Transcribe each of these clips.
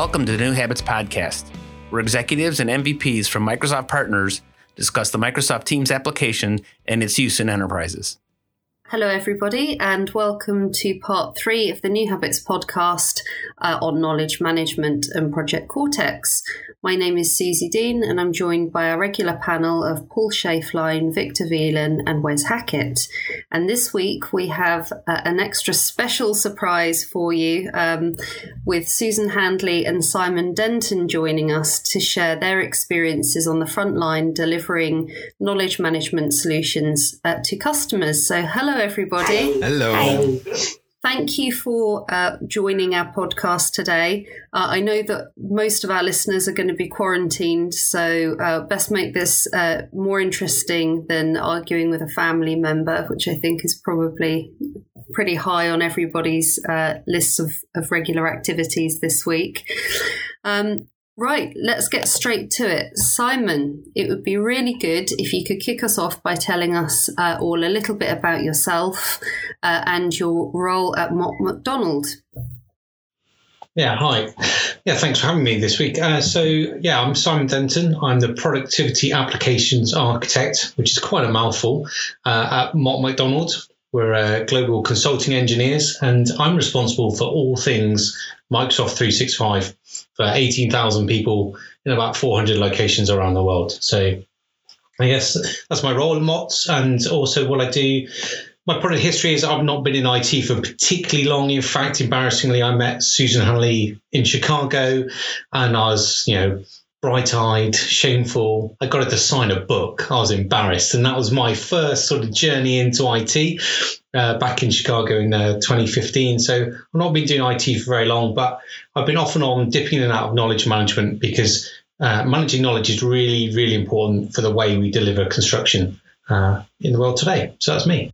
Welcome to the New Habits Podcast, where executives and MVPs from Microsoft partners discuss the Microsoft Teams application and its use in enterprises. Hello, everybody, and welcome to part three of the New Habits podcast uh, on knowledge management and Project Cortex. My name is Susie Dean, and I'm joined by our regular panel of Paul Schaeflein, Victor Velan, and Wes Hackett. And this week we have uh, an extra special surprise for you um, with Susan Hanley and Simon Denton joining us to share their experiences on the front line delivering knowledge management solutions uh, to customers. So, hello, everybody. Hello. Thank you for uh, joining our podcast today. Uh, I know that most of our listeners are going to be quarantined, so uh, best make this uh, more interesting than arguing with a family member, which I think is probably pretty high on everybody's uh, lists of, of regular activities this week. Um, Right, let's get straight to it. Simon, it would be really good if you could kick us off by telling us uh, all a little bit about yourself uh, and your role at Mott MacDonald. Yeah, hi. Yeah, thanks for having me this week. Uh, so, yeah, I'm Simon Denton. I'm the Productivity Applications Architect, which is quite a mouthful, uh, at Mott MacDonald. We're uh, global consulting engineers, and I'm responsible for all things Microsoft 365 for 18,000 people in about 400 locations around the world. So I guess that's my role in MOTS. And also what I do, my product history is I've not been in IT for particularly long. In fact, embarrassingly, I met Susan Hanley in Chicago and I was, you know, bright eyed, shameful. I got her to sign a book. I was embarrassed. And that was my first sort of journey into IT uh, back in Chicago in uh, 2015. So I've not been doing IT for very long, but I've been off and on dipping in and out of knowledge management because uh, managing knowledge is really, really important for the way we deliver construction uh, in the world today. So that's me.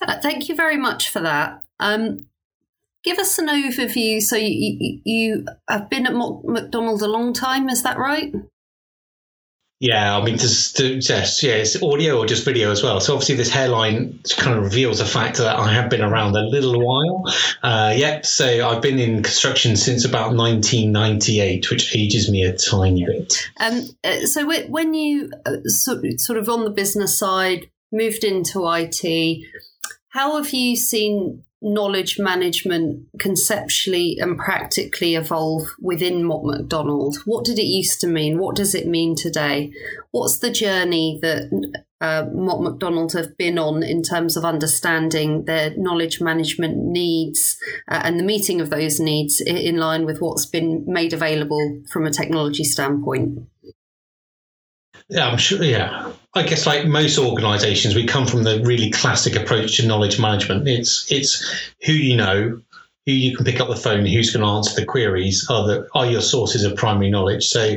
Uh, thank you very much for that. Um, give us an overview. So you, you, have been at McDonald's a long time, is that right? Yeah, I mean, just, just yeah, it's audio or just video as well. So obviously, this hairline kind of reveals the fact that I have been around a little while. Uh, yep. So I've been in construction since about 1998, which ages me a tiny bit. Um, uh, so when you uh, sort of on the business side moved into IT, how have you seen knowledge management conceptually and practically evolve within Mott MacDonald? What did it used to mean? What does it mean today? What's the journey that uh, Mott MacDonald have been on in terms of understanding their knowledge management needs uh, and the meeting of those needs in line with what's been made available from a technology standpoint? Yeah, I'm sure. Yeah, I guess like most organisations, we come from the really classic approach to knowledge management. It's it's who you know, who you can pick up the phone, who's going to answer the queries, are the are your sources of primary knowledge. So,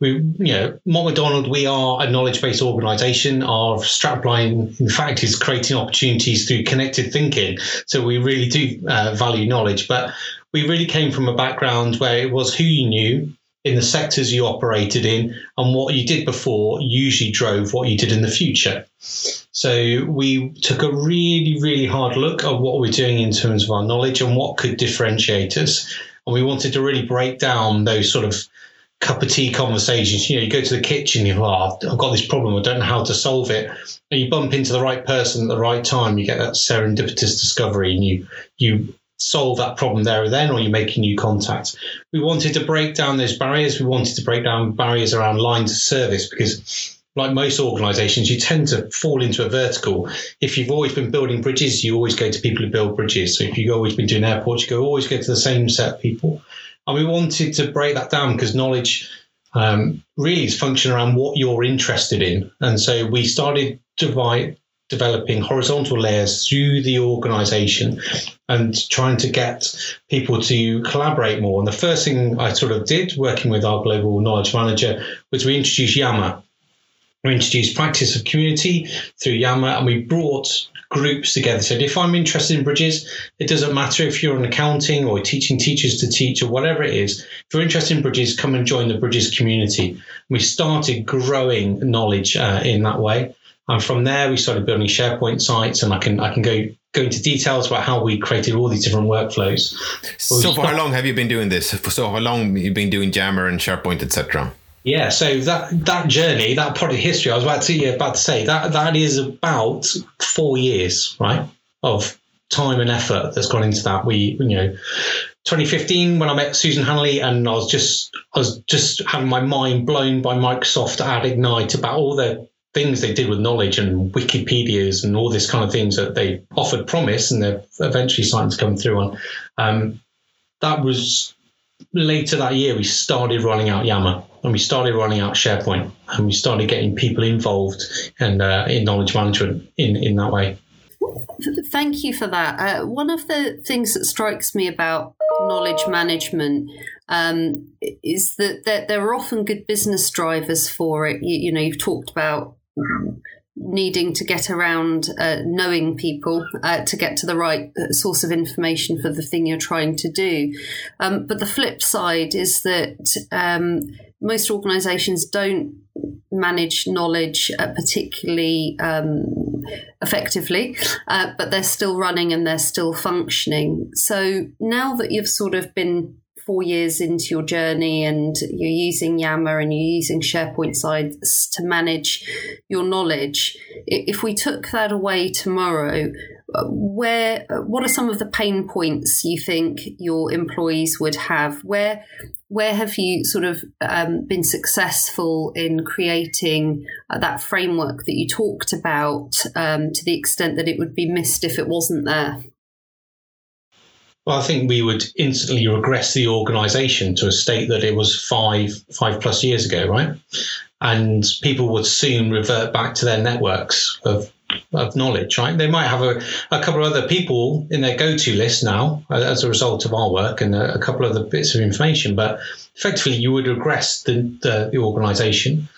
we you know, Mott MacDonald, we are a knowledge based organisation. Our strapline, in fact, is creating opportunities through connected thinking. So we really do uh, value knowledge, but we really came from a background where it was who you knew in the sectors you operated in and what you did before usually drove what you did in the future. So we took a really, really hard look at what we're doing in terms of our knowledge and what could differentiate us. And we wanted to really break down those sort of cup of tea conversations. You know, you go to the kitchen, you're like, oh, I've got this problem, I don't know how to solve it. And you bump into the right person at the right time, you get that serendipitous discovery and you you solve that problem there and then, or you make a new contact. We wanted to break down those barriers. We wanted to break down barriers around lines of service because like most organizations, you tend to fall into a vertical. If you've always been building bridges, you always go to people who build bridges. So if you've always been doing airports, you go always go to the same set of people. And we wanted to break that down because knowledge um, really is function around what you're interested in. And so we started to divide, developing horizontal layers through the organization and trying to get people to collaborate more. And the first thing I sort of did working with our global knowledge manager was we introduced Yammer. We introduced practice of community through Yammer and we brought groups together. So if I'm interested in bridges, it doesn't matter if you're in accounting or teaching teachers to teach or whatever it is. If you're interested in bridges, come and join the bridges community. We started growing knowledge uh, in that way. And from there, we started building SharePoint sites, and I can I can go go into details about how we created all these different workflows. So, for how long have you been doing this? So, how long you've been doing Yammer and SharePoint, etc.? Yeah, so that that journey, that product history, I was about to about to say that that is about four years, right, of time and effort that's gone into that. We, you know, 2015 when I met Susan Hanley, and I was just I was just having my mind blown by Microsoft at Ignite about all the things they did with knowledge and Wikipedias and all this kind of things that they offered promise and they're eventually starting to come through on. Um, that was later that year we started rolling out Yammer and we started rolling out SharePoint and we started getting people involved and uh, in knowledge management in, in that way. Thank you for that. Uh, one of the things that strikes me about knowledge management um, is that, that there are often good business drivers for it. You, you know, you've talked about needing to get around uh, knowing people uh, to get to the right uh, source of information for the thing you're trying to do. Um, but the flip side is that um, most organizations don't manage knowledge uh, particularly um, effectively, uh, but they're still running and they're still functioning. So now that you've sort of been four years into your journey and you're using Yammer and you're using SharePoint sites to manage your knowledge, if we took that away tomorrow, uh, where uh, what are some of the pain points you think your employees would have? Where where have you sort of um, been successful in creating uh, that framework that you talked about um, to the extent that it would be missed if it wasn't there? Well, I think we would instantly regress the organisation to a state that it was five five plus years ago, right? And people would soon revert back to their networks of of knowledge, right? They might have a, a couple of other people in their go to list now as a result of our work and a, a couple of other bits of information, but effectively you would regress the, the, the organisation.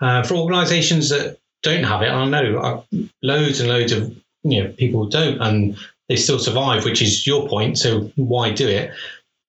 Uh, for organisations that don't have it, I know uh, loads and loads of you know people don't, and they still survive, which is your point. So why do it?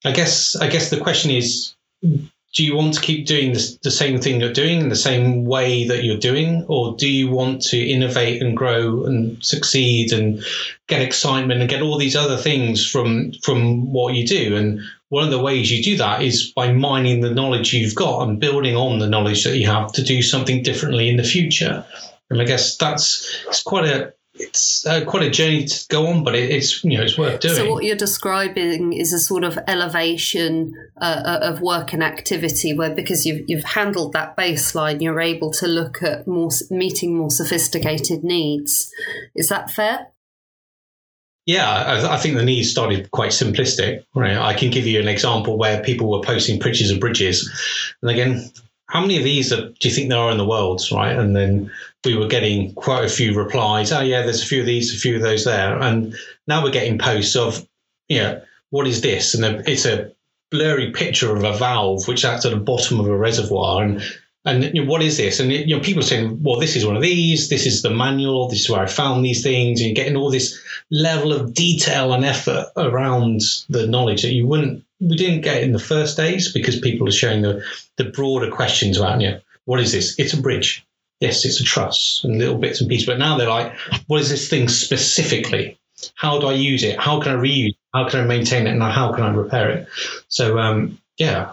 I guess I guess the question is, do you want to keep doing this, the same thing you're doing in the same way that you're doing, or do you want to innovate and grow and succeed and get excitement and get all these other things from from what you do? And one of the ways you do that is by mining the knowledge you've got and building on the knowledge that you have to do something differently in the future. And I guess that's it's quite a it's uh, quite a journey to go on, but it, it's you know it's worth doing. So what you're describing is a sort of elevation uh, uh, of work and activity, where because you've you've handled that baseline, you're able to look at more meeting more sophisticated needs. Is that fair? Yeah, I, I, think the needs started quite simplistic. Right, I can give you an example where people were posting pictures of bridges, and again, how many of these are, do you think there are in the world? Right, and then we were getting quite a few replies. Oh yeah, there's a few of these, a few of those there, and now we're getting posts of, you know, what is this? And it's a blurry picture of a valve which acts at the bottom of a reservoir, and and you know, what is this? And you know, people are saying, well, this is one of these. This is the manual. This is where I found these things. And you're getting all this level of detail and effort around the knowledge that you wouldn't, we didn't get in the first days because people are showing the the broader questions about, you know, what is this? It's a bridge yes, it's a truss and little bits and pieces. But now they're like, what is this thing specifically? How do I use it? How can I reuse? It? How can I maintain it? And how can I repair it? So um, yeah,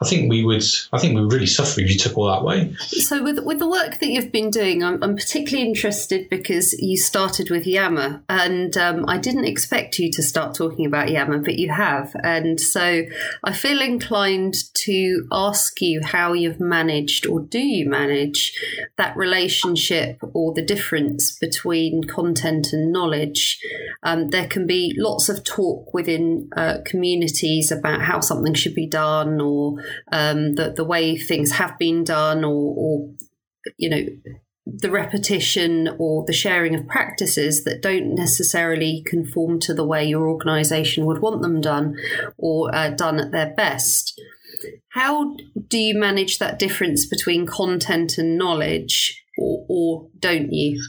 I think we would. I think we would really suffer if you took all that way. So, with with the work that you've been doing, I'm, I'm particularly interested because you started with Yammer, and um, I didn't expect you to start talking about Yammer, but you have, and so I feel inclined to ask you how you've managed, or do you manage, that relationship or the difference between content and knowledge. Um, there can be lots of talk within uh, communities about how something should be done or um, the the way things have been done, or, or you know the repetition or the sharing of practices that don't necessarily conform to the way your organization would want them done or uh, done at their best. How do you manage that difference between content and knowledge, or, or don't you?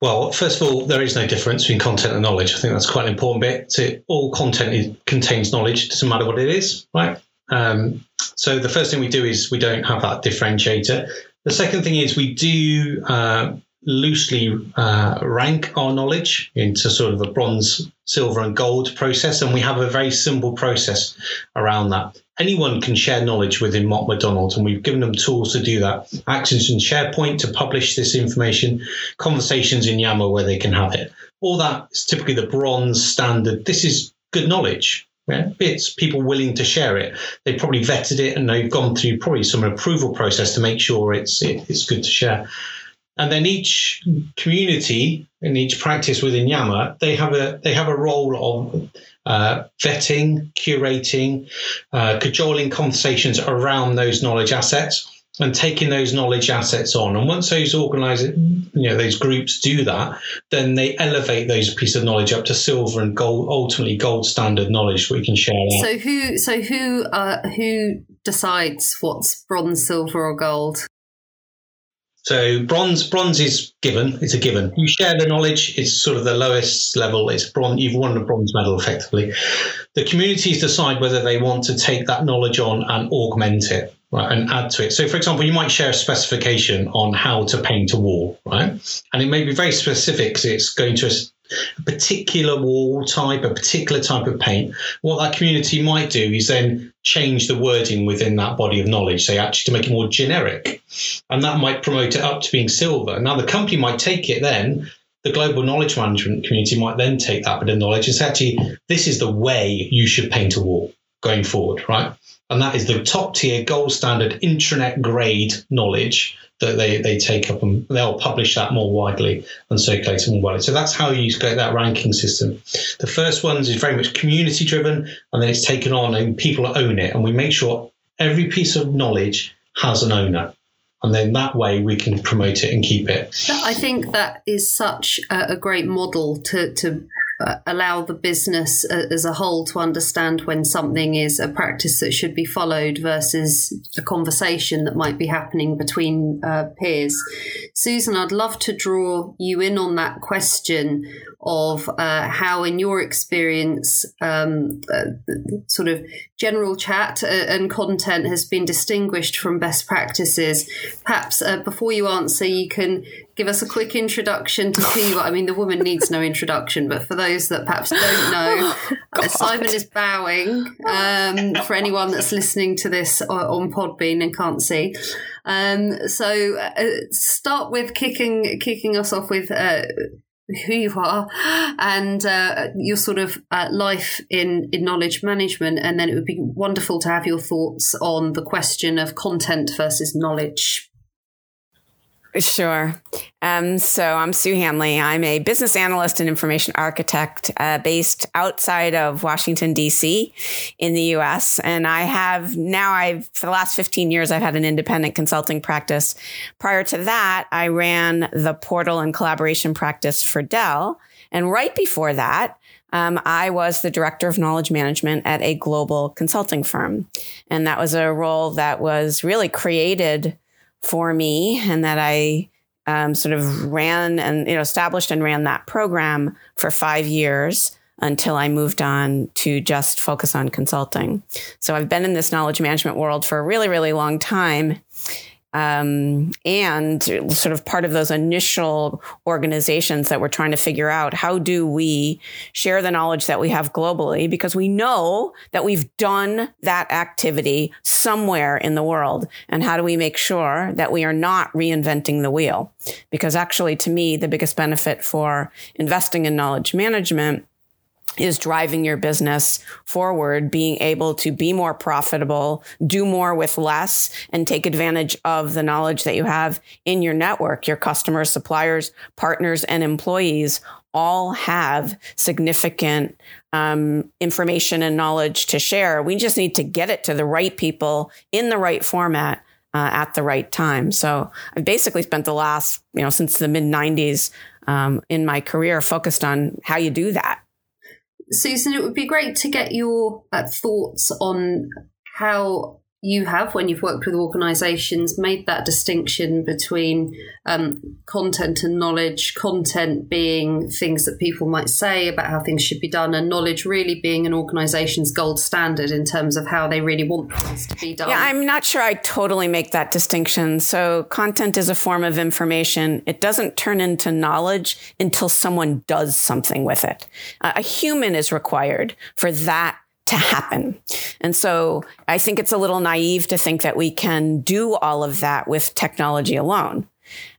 Well, first of all, there is no difference between content and knowledge. I think that's quite an important bit. So all content is, contains knowledge, doesn't matter what it is, right? Um, so the first thing we do is we don't have that differentiator. The second thing is we do uh, loosely uh, rank our knowledge into sort of a bronze, silver, and gold process, and we have a very simple process around that. Anyone can share knowledge within Mott MacDonald, and we've given them tools to do that. Actions in SharePoint to publish this information, conversations in Yammer where they can have it. All that is typically the bronze standard. This is good knowledge. Yeah, it's people willing to share it. They probably vetted it and they've gone through probably some approval process to make sure it's it, it's good to share. And then each community and each practice within Yammer, they have a they have a role of uh, vetting, curating, uh, cajoling conversations around those knowledge assets and taking those knowledge assets on. And once those organize, you know, those groups do that, then they elevate those pieces of knowledge up to silver and gold, ultimately gold standard knowledge we can share. So who, so who, uh, who decides what's bronze, silver, or gold? So bronze, bronze is given. It's a given. You share the knowledge. It's sort of the lowest level. It's bronze. You've won a bronze medal effectively. The communities decide whether they want to take that knowledge on and augment it right, and add to it. So, for example, you might share a specification on how to paint a wall, right? And it may be very specific because it's going to a, particular wall type, a particular type of paint. What that community might do is then change the wording within that body of knowledge, say actually to make it more generic. And that might promote it up to being silver. Now, the company might take it then the global knowledge management community might then take that bit of knowledge and say, actually, this is the way you should paint a wall going forward, right? And that is the top tier gold standard intranet grade knowledge that they, they take up and they'll publish that more widely and circulate it more widely. So that's how you get that ranking system. The first ones is very much community driven and then it's taken on and people own it. And we make sure every piece of knowledge has an owner. And then that way we can promote it and keep it. I think that is such a, a great model to, to allow the business uh, as a whole to understand when something is a practice that should be followed versus a conversation that might be happening between uh, peers. Susan, I'd love to draw you in on that question of uh, how, in your experience, um, uh, sort of general chat and content has been distinguished from best practices. Perhaps before you answer, you can give us a quick introduction to Siva. I mean, the woman needs no introduction, but for those that perhaps don't know, oh, Simon is bowing um, for anyone that's listening to this on Podbean and can't see. Um, so uh, start with kicking kicking us off with. Who you are and uh, your sort of uh, life in, in knowledge management. And then it would be wonderful to have your thoughts on the question of content versus knowledge. Sure. Um, so I'm Sue Hanley. I'm a business analyst and information architect uh, based outside of Washington, D.C. in the U.S. And I have now, I've, for the last 15 years, I've had an independent consulting practice. Prior to that, I ran the portal and collaboration practice for Dell. And right before that, um, I was the director of knowledge management at a global consulting firm. And that was a role that was really created for me and that I um, sort of ran and you know established and ran that program for five years until I moved on to just focus on consulting. So I've been in this knowledge management world for a really, really long time um, and sort of part of those initial organizations that we're trying to figure out how do we share the knowledge that we have globally? Because we know that we've done that activity somewhere in the world. And how do we make sure that we are not reinventing the wheel? Because actually to me the biggest benefit for investing in knowledge management is driving your business forward, being able to be more profitable, do more with less, and take advantage of the knowledge that you have in your network. Your customers, suppliers, partners, and employees all have significant um, information and knowledge to share. We just need to get it to the right people in the right format. Uh, at the right time. So I've basically spent the last, you know, since the mid 90s um, in my career focused on how you do that. Susan, it would be great to get your uh, thoughts on how you have, when you've worked with organizations, made that distinction between um, content and knowledge, content being things that people might say about how things should be done, and knowledge really being an organization's gold standard in terms of how they really want things to be done. Yeah, I'm not sure I totally make that distinction. So, content is a form of information, it doesn't turn into knowledge until someone does something with it. Uh, a human is required for that to happen. And so I think it's a little naive to think that we can do all of that with technology alone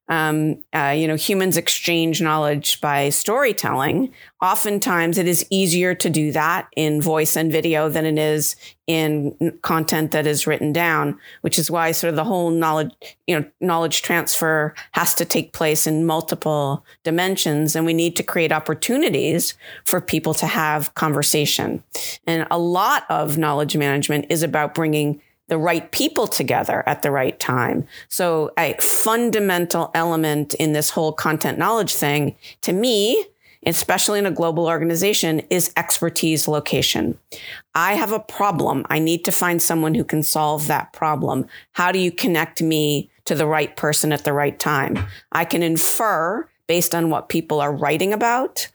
um, uh, you know, humans exchange knowledge by storytelling. Oftentimes, it is easier to do that in voice and video than it is in content that is written down. Which is why sort of the whole knowledge, you know, knowledge transfer has to take place in multiple dimensions, and we need to create opportunities for people to have conversation. And a lot of knowledge management is about bringing the right people together at the right time. So a fundamental element in this whole content knowledge thing to me, especially in a global organization, is expertise location. I have a problem. I need to find someone who can solve that problem. How do you connect me to the right person at the right time? I can infer based on what people are writing about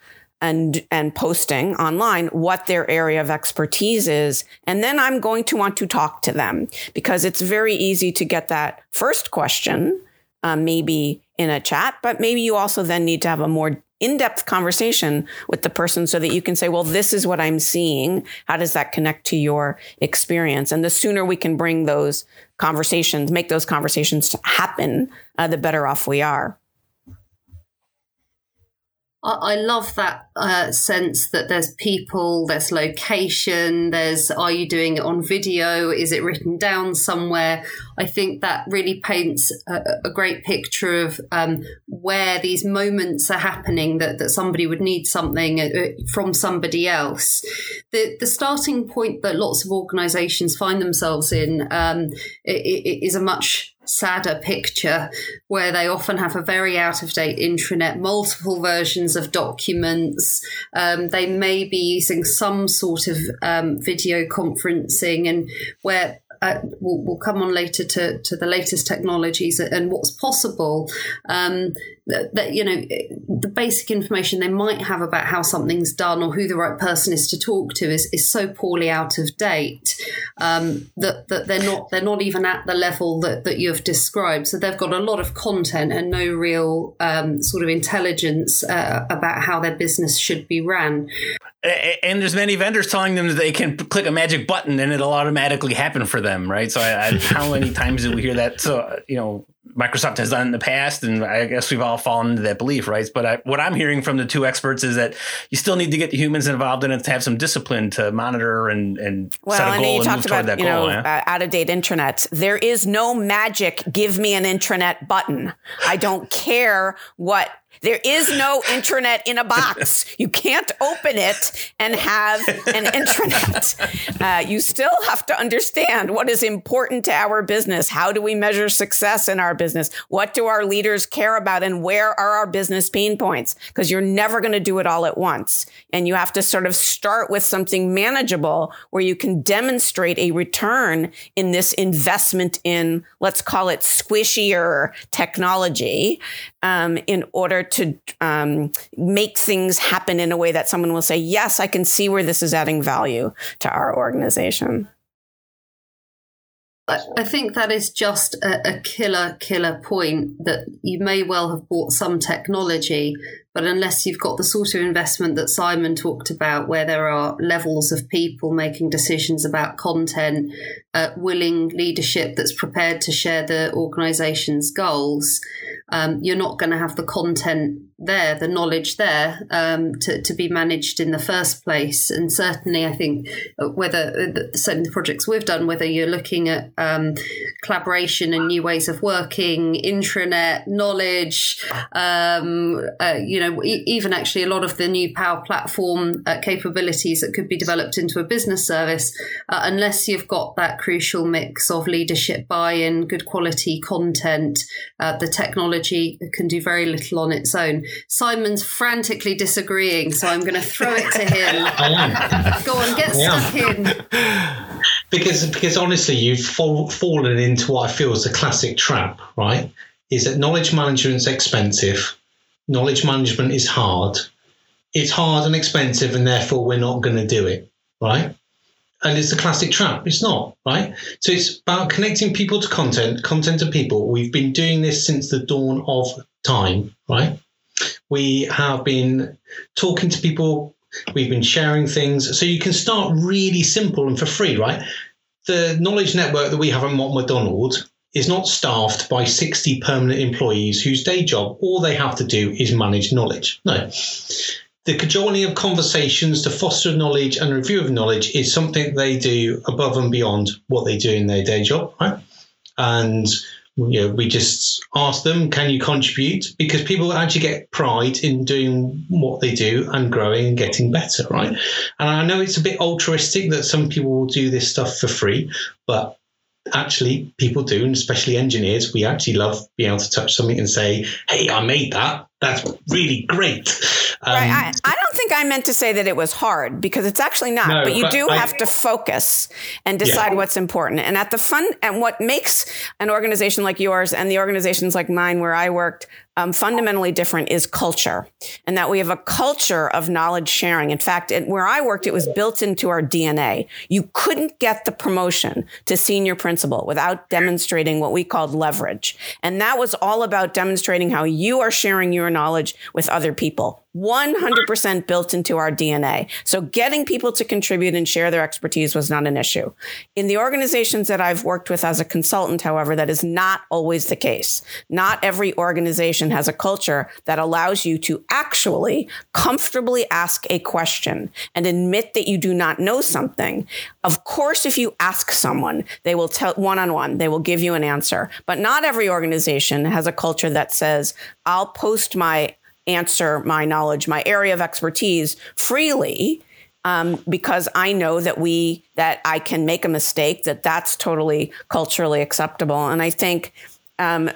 and and posting online what their area of expertise is. And then i'm going to want to talk to them because it's very easy to get that first question um, maybe in a chat but maybe you also then need to have a more in-depth conversation with the person so that you can say well this is what i'm seeing. How does that connect to your experience? And the sooner we can bring those conversations make those conversations happen uh, the better off we are I love that uh, sense that there's people, there's location, there's are you doing it on video? Is it written down somewhere? I think that really paints a, a great picture of um, where these moments are happening that, that somebody would need something uh, from somebody else. The, the starting point that lots of organizations find themselves in um, is a much sadder picture where they often have a very out of date intranet, multiple versions of documents. Um, they may be using some sort of um, video conferencing, and where uh, we'll, we'll, come on later to, to the latest technologies and what's possible. Um, that, that, you know the basic information they might have about how something's done or who the right person is to talk to is, is so poorly out of date um, that, that they're not they're not even at the level that, that you've described. So they've got a lot of content and no real um, sort of intelligence uh, about how their business should be ran and there's many vendors telling them that they can click a magic button and it'll automatically happen for them, right? So, I, I, how many times did we hear that? So, you know, Microsoft has done in the past, and I guess we've all fallen into that belief, right? But I, what I'm hearing from the two experts is that you still need to get the humans involved in it to have some discipline to monitor and and well, set a goal and, and move toward that you goal. Know, yeah? uh, out of date intranet. There is no magic. Give me an intranet button. I don't care what there is no intranet in a box. You can't open it and have an intranet. Uh, you still have to understand what is important to our business. How do we measure success in our business? What do our leaders care about? And where are our business pain points? Because you're never going to do it all at once. And you have to sort of start with something manageable where you can demonstrate a return in this investment in, let's call it squishier technology um, in order to um, make things happen in a way that someone will say, yes, I can see where this is adding value to our organization. I think that is just a, a, killer, killer point that you may well have bought some technology, but unless you've got the sort of investment that Simon talked about, where there are levels of people making decisions about content, uh, willing leadership that's prepared to share the organization's goals, um, you're not going to have the content there, the knowledge there um, to, to be managed in the first place. And certainly, I think uh, whether uh, certainly the projects we've done, whether you're looking at um, collaboration and new ways of working, intranet knowledge, um, uh, you know, e- even actually a lot of the new Power Platform uh, capabilities that could be developed into a business service, uh, unless you've got that crucial mix of leadership buy-in, good quality content, uh, the technology can do very little on its own. Simon's frantically disagreeing, so I'm going to throw it to him. Go on, get stuck in. because because honestly, you've fall, fallen into what I feel is a classic trap. Right? Is that knowledge management is expensive, knowledge management is hard. It's hard and expensive, and therefore we're not going to do it. Right? and it's a classic trap. It's not, right? So it's about connecting people to content, content to people. We've been doing this since the dawn of time, right? We have been talking to people, we've been sharing things. So you can start really simple and for free, right? The knowledge network that we have at Mott MacDonald is not staffed by 60 permanent employees whose day job, all they have to do is manage knowledge. No the cajoling of conversations to foster knowledge and review of knowledge is something they do above and beyond what they do in their day job, right? And you know, we just ask them, can you contribute? Because people actually get pride in doing what they do and growing and getting better, right? And I know it's a bit altruistic that some people will do this stuff for free, but actually people do, and especially engineers, we actually love being able to touch something and say, hey, I made that. That's really great. Um, right. I, I, don't think I meant to say that it was hard because it's actually not. No, but you but do I, have to focus and decide yeah. what's important. And at the fun and what makes an organization like yours and the organizations like mine where I worked um, fundamentally different is culture, and that we have a culture of knowledge sharing. In fact, it, where I worked, it was built into our DNA. You couldn't get the promotion to senior principal without demonstrating what we called leverage, and that was all about demonstrating how you are sharing your knowledge with other people. 100% built into our DNA. So getting people to contribute and share their expertise was not an issue. In the organizations that I've worked with as a consultant, however, that is not always the case. Not every organization has a culture that allows you to actually comfortably ask a question and admit that you do not know something. Of course, if you ask someone, they will tell one on one, they will give you an answer. But not every organization has a culture that says, I'll post my answer my knowledge, my area of expertise freely. Um, because I know that we that I can make a mistake, that that's totally culturally acceptable, and I think um,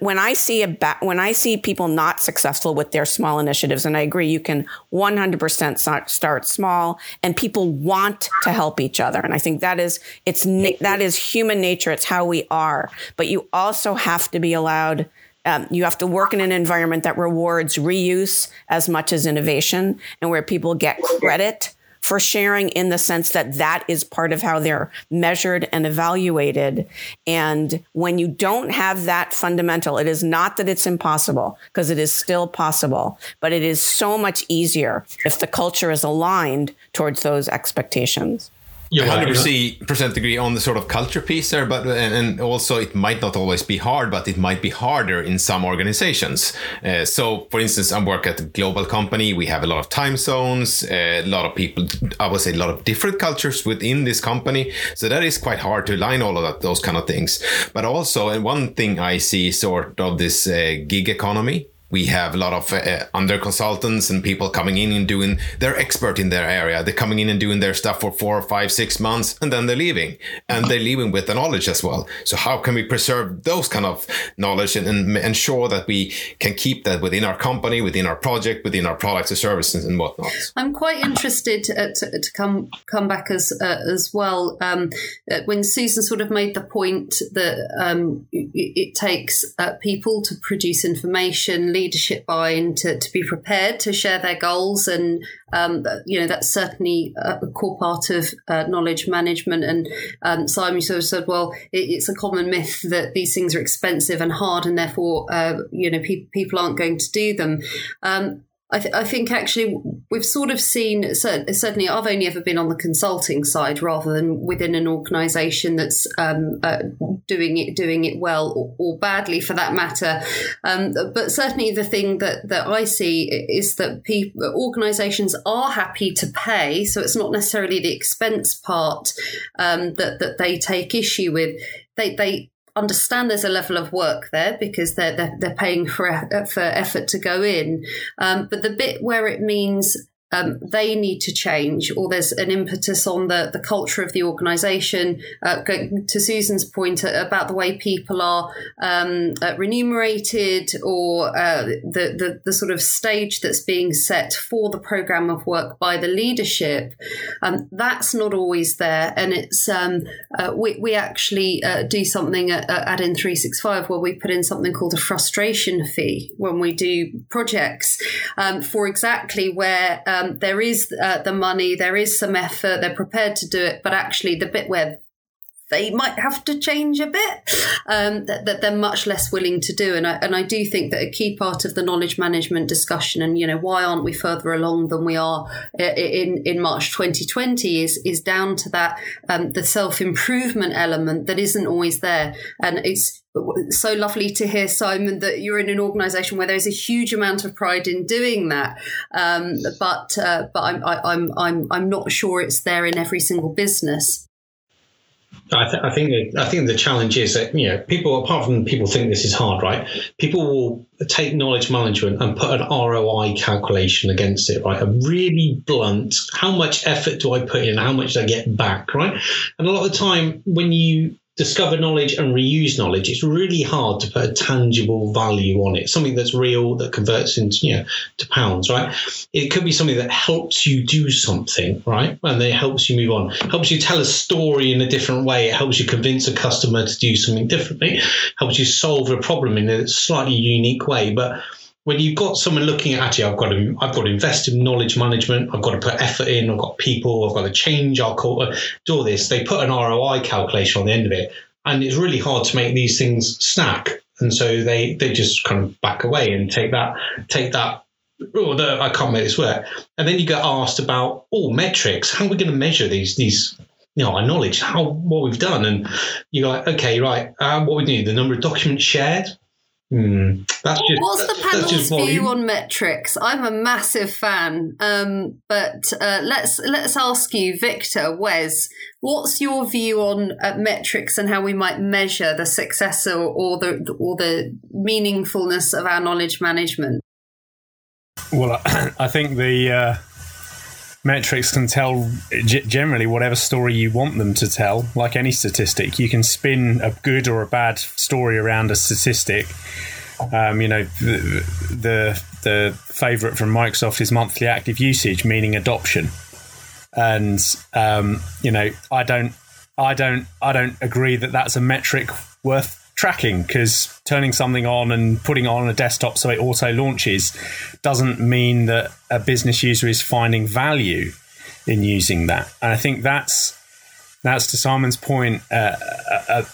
when I see a ba- when I see people not successful with their small initiatives, and I agree, you can 100% start, small, and people want to help each other, and I think that is it's that is human nature. It's how we are, but you also have to be allowed um, you have to work in an environment that rewards reuse as much as innovation and where people get credit for sharing in the sense that that is part of how they're measured and evaluated. And when you don't have that fundamental, it is not that it's impossible because it is still possible, but it is so much easier if the culture is aligned towards those expectations. You're 100% agree on the sort of culture piece there, but and, and, also it might not always be hard, but it might be harder in some organizations. Uh, so, for instance, I work at a global company. We have a lot of time zones, uh, a lot of people. I would say a lot of different cultures within this company. So that is quite hard to align all of that, those kind of things. But also, and one thing I see sort of this uh, gig economy we have a lot of uh, under consultants and people coming in and doing they're expert in their area. They're coming in and doing their stuff for four five six months and then they're leaving. And they're leaving with the knowledge as well. So how can we preserve those kind of knowledge and, and ensure that we can keep that within our company within our project within our products and services and whatnot? I'm quite interested to, to, to come come back as uh, as well. Um, uh, when susan sort of made the point that um, it, it, takes uh, people to produce information leadership buy-in to, to be prepared to share their goals and um, you know that's certainly a core part of uh, knowledge management. And um, Simon sort of said well it, it's a common myth that these things are expensive and hard and therefore uh, you know pe- people aren't going to do them. Um, I, th- I, think actually we've sort of seen certainly I've only ever been on the consulting side rather than within an organisation that's um, uh, doing it doing it well or, or badly for that matter. Um, but certainly the thing that that I see is that people organisations are happy to pay, so it's not necessarily the expense part um, that that they take issue with. They they understand there's a level of work there because they're they're, they're paying for for effort to go in. Um, but the bit where it means um, they need to change, or there's an impetus on the, the culture of the organization. Uh, to Susan's point about the way people are um, uh, remunerated, or uh, the, the, the sort of stage that's being set for the program of work by the leadership, um, that's not always there. And it's um, uh, we, we actually uh, do something at, at In365 where we put in something called a frustration fee when we do projects um, for exactly where um, there is uh, the money, there is some effort, they're prepared to do it, but actually the bit where they might have to change a bit um, that, that, they're much less willing to do. And I, and I do think that a key part of the knowledge management discussion and you know why aren't we further along than we are in in March 2020 is is down to that um, the self improvement element that isn't always there. And it's so lovely to hear Simon that you're in an organization where there's a huge amount of pride in doing that. Um, but uh, but I'm, I, I'm I'm I'm not sure it's there in every single business I, th- I, think the, I think the challenge is that you know people apart from people think this is hard, right? People will take knowledge management and put an ROI calculation against it, right? A really blunt, how much effort do I put in? How much do I get back, right? And a lot of the time, when you discover knowledge and reuse knowledge, it's really hard to put a tangible value on it, something that's real that converts into you know to pounds, right? It could be something that helps you do something, right? And it helps you move on, helps you tell a story in a different way, it helps you convince a customer to do something differently, helps you solve a problem in a slightly unique way. But when you've got someone looking at actually I've got to I've got to invest in knowledge management, I've got to put effort in, I've got people, I've got to change our culture, do all this. They put an ROI calculation on the end of it, and it's really hard to make these things stack. And so they they just kind of back away and take that take that. Oh, no, I can't make this work. And then you get asked about oh metrics. How are we going to measure these these you know, our knowledge, how what we've done, and you go, okay, right, uh, what we do, the number of documents shared, Mm, that's just, What's the panel's view on metrics? I'm a massive fan, um, but uh, let's let's ask you, Victor, Wes, what's your view on uh, metrics and how we might measure the success or, or the or the meaningfulness of our knowledge management? Well, I think the uh, metrics can tell generally whatever story you want them to tell. Like any statistic, you can spin a good or a bad story around a statistic. Um, you know, the, the the favorite from Microsoft is monthly active usage, meaning adoption. And um, you know, I don't, I don't, I don't agree that that's a metric worth tracking because turning something on and putting on a desktop so it auto launches doesn't mean that a business user is finding value in using that. And I think that's that's to Simon's point uh, uh, uh,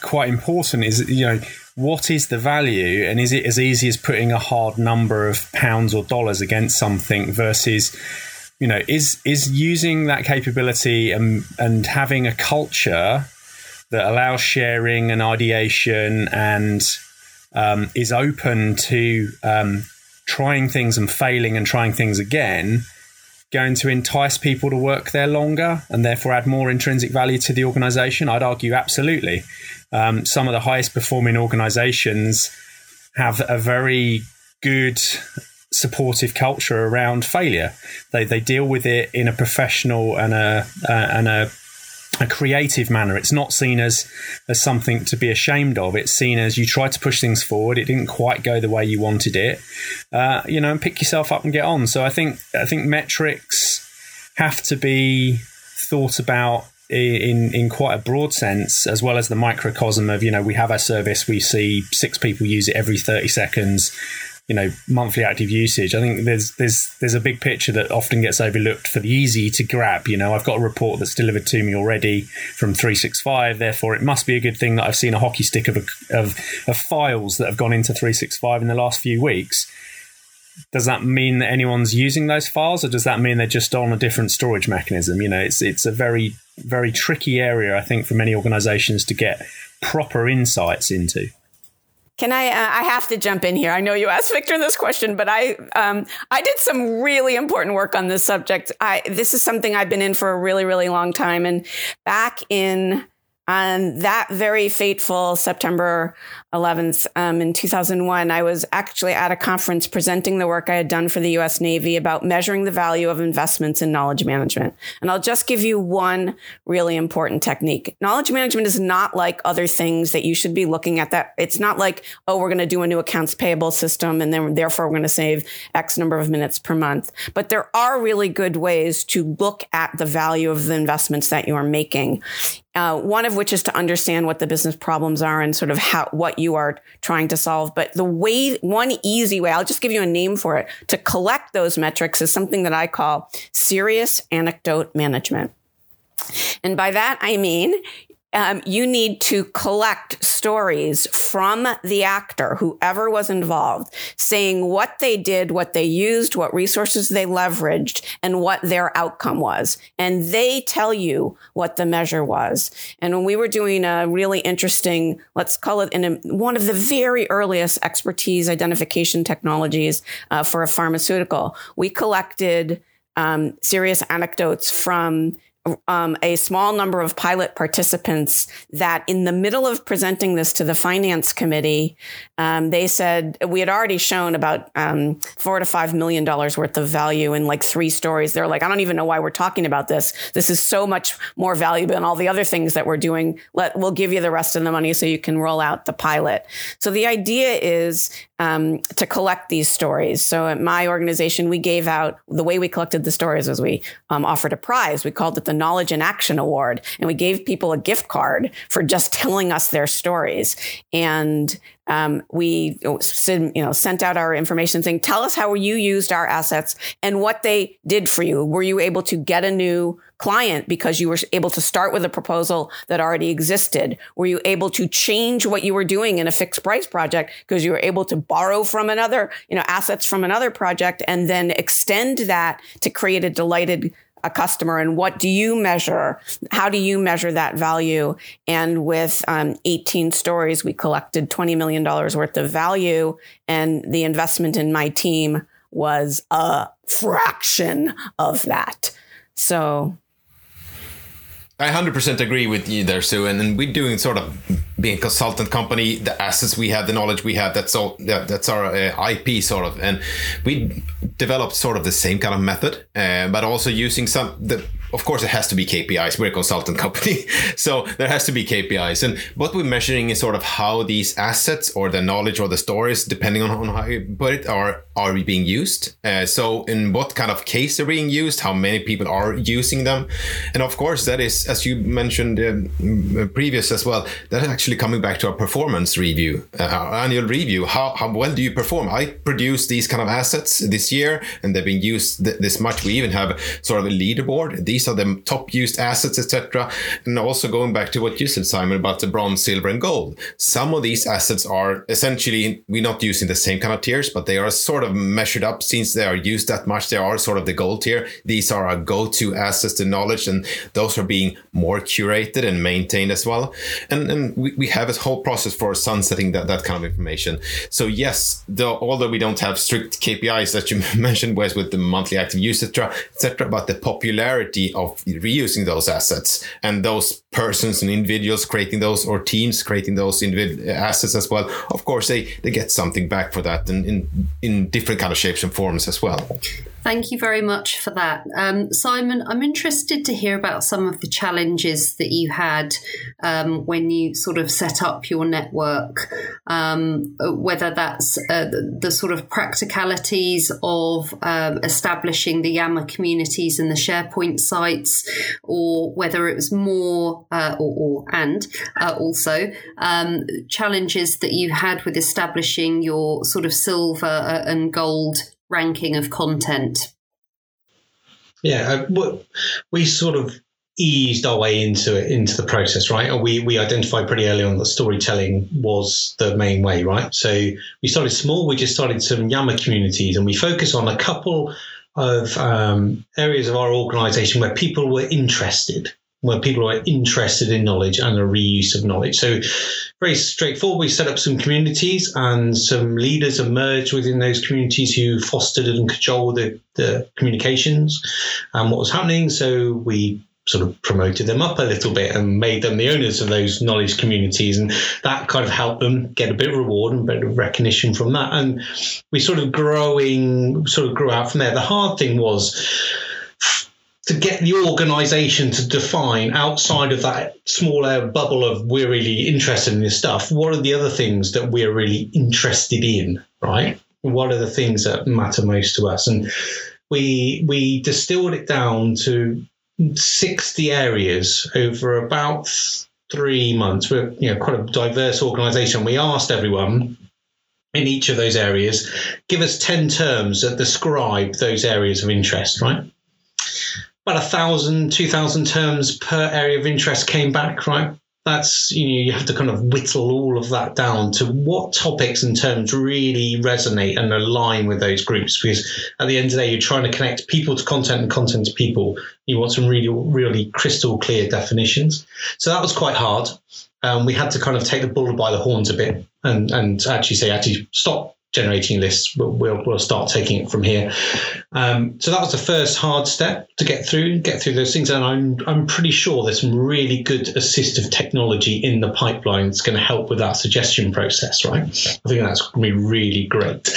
quite important. Is you know what is the value and is it as easy as putting a hard number of pounds or dollars against something versus you know is is using that capability and and having a culture that allows sharing and ideation and um, is open to um, trying things and failing and trying things again going to entice people to work there longer and therefore add more intrinsic value to the organization? I'd argue absolutely. Um, some of the highest performing organizations have a very good supportive culture around failure. They, they deal with it in a professional and a, uh, and a a creative manner. It's not seen as as something to be ashamed of. It's seen as you tried to push things forward. It didn't quite go the way you wanted it, uh, you know, and pick yourself up and get on. So I think I think metrics have to be thought about in in quite a broad sense, as well as the microcosm of you know we have our service, we see six people use it every thirty seconds you know monthly active usage i think there's there's there's a big picture that often gets overlooked for the easy to grab you know. I've got a report that's delivered to me already from 365 therefore it must be a good thing that i've seen a hockey stick of a, of, of files that have gone into 365 in the last few weeks. Does that mean that anyone's using those files or does that mean they're just on a different storage mechanism? You know it's it's a very very tricky area i think for many organizations to get proper insights into can I? Uh, I have to jump in here. I know you asked Victor this question, but I um, I did some really important work on this subject. I this is something I've been in for a really really long time, and back in on that very fateful September 11th um, in 2001, I was actually at a conference presenting the work I had done for the US Navy about measuring the value of investments in knowledge management. And I'll just give you one really important technique. Knowledge management is not like other things that you should be looking at that. It's not like, oh, we're going to do a new accounts payable system and then therefore we're going to save X number of minutes per month. But there are really good ways to look at the value of the investments that you are making. Uh, one of which is to understand what the business problems are and sort of how what you are trying to solve. But the way, one easy way, I'll just give you a name for it, to collect those metrics is something that I call serious anecdote management. And by that, I mean um, you need to collect stories from the actor, whoever was involved, saying what they did, what they used, what resources they leveraged, and what their outcome was. And they tell you what the measure was. And when we were doing a really interesting, let's call it in a, one of the very earliest expertise identification technologies uh, for a pharmaceutical, we collected um, serious anecdotes from um, a small number of pilot participants that in the middle of presenting this to the finance committee, um, they said we had already shown about um, four to five million dollars worth of value in like three stories. They're like, I don't even know why we're talking about this. This is so much more valuable than all the other things that we're doing. Let we'll give you the rest of the money so you can roll out the pilot. So the idea is um, to collect these stories. So at my organization, we gave out the way we collected the stories was we um, offered a prize. We called it the Knowledge in Action Award, and we gave people a gift card for just telling us their stories. And um, we you know sent out our information saying, "Tell us how you used our assets and what they did for you. Were you able to get a new client because you were able to start with a proposal that already existed? Were you able to change what you were doing in a fixed price project because you were able to borrow from another, you know, assets from another project and then extend that to create a delighted a customer and what do you measure? How do you measure that value? And with um, 18 stories, we collected $20 million worth of value, and the investment in my team was a fraction of that. So I 100% agree with you there, Sue. And, and we're doing sort of being a consultant company, the assets we have, the knowledge we have, that's all, that, that's our uh, IP sort of. And we developed sort of the same kind of method, uh, but also using some, the of course, it has to be KPIs. We're a consultant company, so there has to be KPIs. And what we're measuring is sort of how these assets or the knowledge or the stories, depending on, how you put it, are are being used. Uh, so, in what kind of case they're being used, how many people are using them, and of course, that is, as you mentioned uh, previous as well, that is actually coming back to our performance review, uh, our annual review. How how well do you perform? I produce these kind of assets this year, and they've been used th- this much. We even have sort of a leaderboard. These these are the top used assets, etc. And also going back to what you said, Simon, about the bronze, silver, and gold. Some of these assets are essentially we're not using the same kind of tiers, but they are sort of measured up since they are used that much. They are sort of the gold tier. These are our go-to assets to knowledge, and those are being more curated and maintained as well. And and we, we have a whole process for sunsetting that, that kind of information. So yes, the, although we don't have strict KPIs that you mentioned, Wes, with the monthly active use, etc., etc., but the popularity of reusing those assets. And those persons and individuals creating those or teams creating those individ- assets as well of course they they get something back for that and in in different kind of shapes and forms as well Thank you very much for that. Um, Simon, I'm interested to hear about some of the challenges that you had um, when you sort of set up your network, um, whether that's uh, the, the, sort of practicalities of um, establishing the Yammer communities and the SharePoint sites, or whether it was more, uh, or, or, and uh, also um, challenges that you had with establishing your sort of silver uh, and gold ranking of content? Yeah, uh, we sort of eased our way into it into the process, right? And we we identified pretty early on that storytelling was the main way, right? So we started small. We just started some Yammer communities, and we focused on a couple of um, areas of our organisation where people were interested where people are interested in knowledge and the reuse of knowledge. So, very straightforward. We set up some communities, and some leaders emerged within those communities who fostered and controlled the, the communications and what was happening. So, we sort of promoted them up a little bit and made them the owners of those knowledge communities. And that kind of helped them get a bit of reward and a bit of recognition from that. And we sort of growing, sort of grew out from there. The hard thing was to get the organization to define outside of that smaller bubble of we're really interested in this stuff, what are the other things that we're really interested in, right? What are the things that matter most to us? And we we distilled it down to 60 areas over about three months. We're you know quite a diverse organization. We asked everyone in each of those areas, give us 10 terms that describe those areas of interest, right? About a thousand, two thousand terms per area of interest came back, right? that's you know you have to kind of whittle all of that down to what topics and terms really resonate and align with those groups because at the end of the day you're trying to connect people to content and content to people you want some really really crystal clear definitions so that was quite hard um, we had to kind of take the bull by the horns a bit and and actually say actually stop generating lists. We'll, we'll, we'll, start taking it from here. Um, so that was the first hard step to get through, get through those things. And I'm, I'm pretty sure there's some really good assistive technology in the pipeline that's going to help with that suggestion process, right? I think that's going to be really great.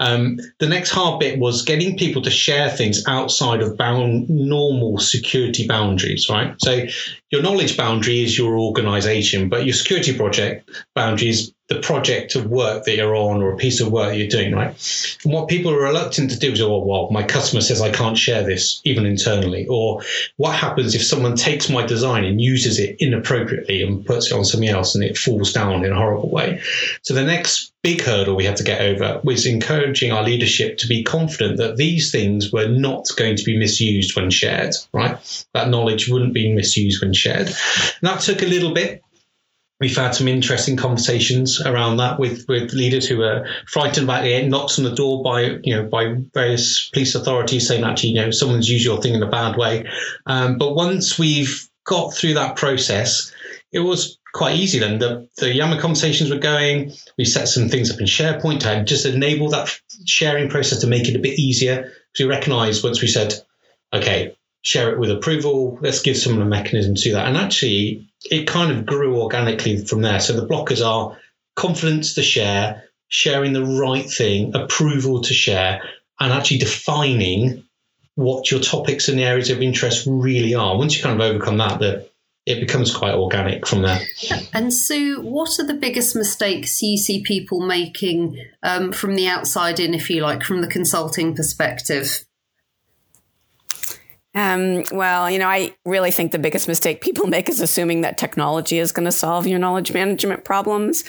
Um, the next hard bit was getting people to share things outside of bound, normal security boundaries, right? So your knowledge boundary is your organization, but your security project boundary is the project of work that you're on or a piece of work you're doing, right? And what people are reluctant to do is, oh, well, my customer says I can't share this even internally. Or what happens if someone takes my design and uses it inappropriately and puts it on something else and it falls down in a horrible way? So the next big hurdle we had to get over was encouraging our leadership to be confident that these things were not going to be misused when shared, right? That knowledge wouldn't be misused when shared. And that took a little bit we've had some interesting conversations around that with, with leaders who are frightened about the knocks on the door by you know by various police authorities saying actually you know someone's used your thing in a bad way. Um, but once we've got through that process, it was quite easy then. The the Yammer conversations were going. We set some things up in SharePoint to just enable that sharing process to make it a bit easier. Because we recognise once we said, okay, share it with approval. Let's give someone a mechanism to that. And actually, it kind of grew organically from there. So the blockers are confidence to share, sharing the right thing, approval to share, and actually defining what your topics and areas of interest really are. Once you kind of overcome that, the it becomes quite organic from there. And Sue, what are the biggest mistakes you see people making um, from the outside in, if you like, from the consulting perspective? Um, well, you know, I really think the biggest mistake people make is assuming that technology is going to solve your knowledge management problems.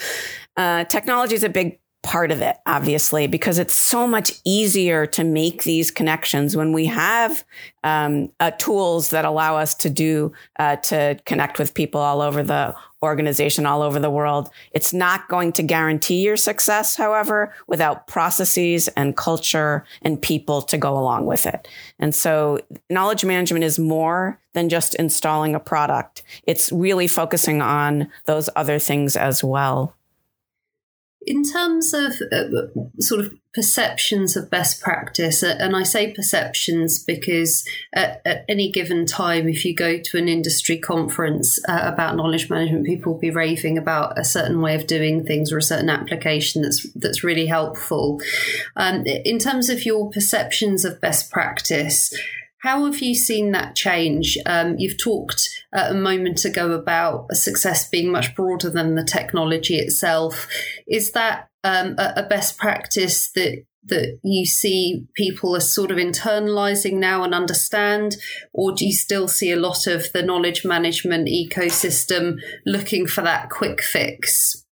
Uh, technology is a big part of it, obviously, because it's so much easier to make these connections when we have um, uh, tools that allow us to do uh, to connect with people all over the organization all over the world. It's not going to guarantee your success, however, without processes and culture and people to go along with it. And so knowledge management is more than just installing a product. It's really focusing on those other things as well. In terms of uh, sort of perceptions of best practice, uh, and I say perceptions because at, at, any given time, if you go to an industry conference uh, about knowledge management, people will be raving about a certain way of doing things or a certain application that's that's really helpful. Um, in terms of your perceptions of best practice, how have you seen that change? Um, you've talked uh, a moment ago about success being much broader than the technology itself. Is that um, a, a, best practice that that you see people are sort of internalizing now and understand, or do you still see a lot of the knowledge management ecosystem looking for that quick fix?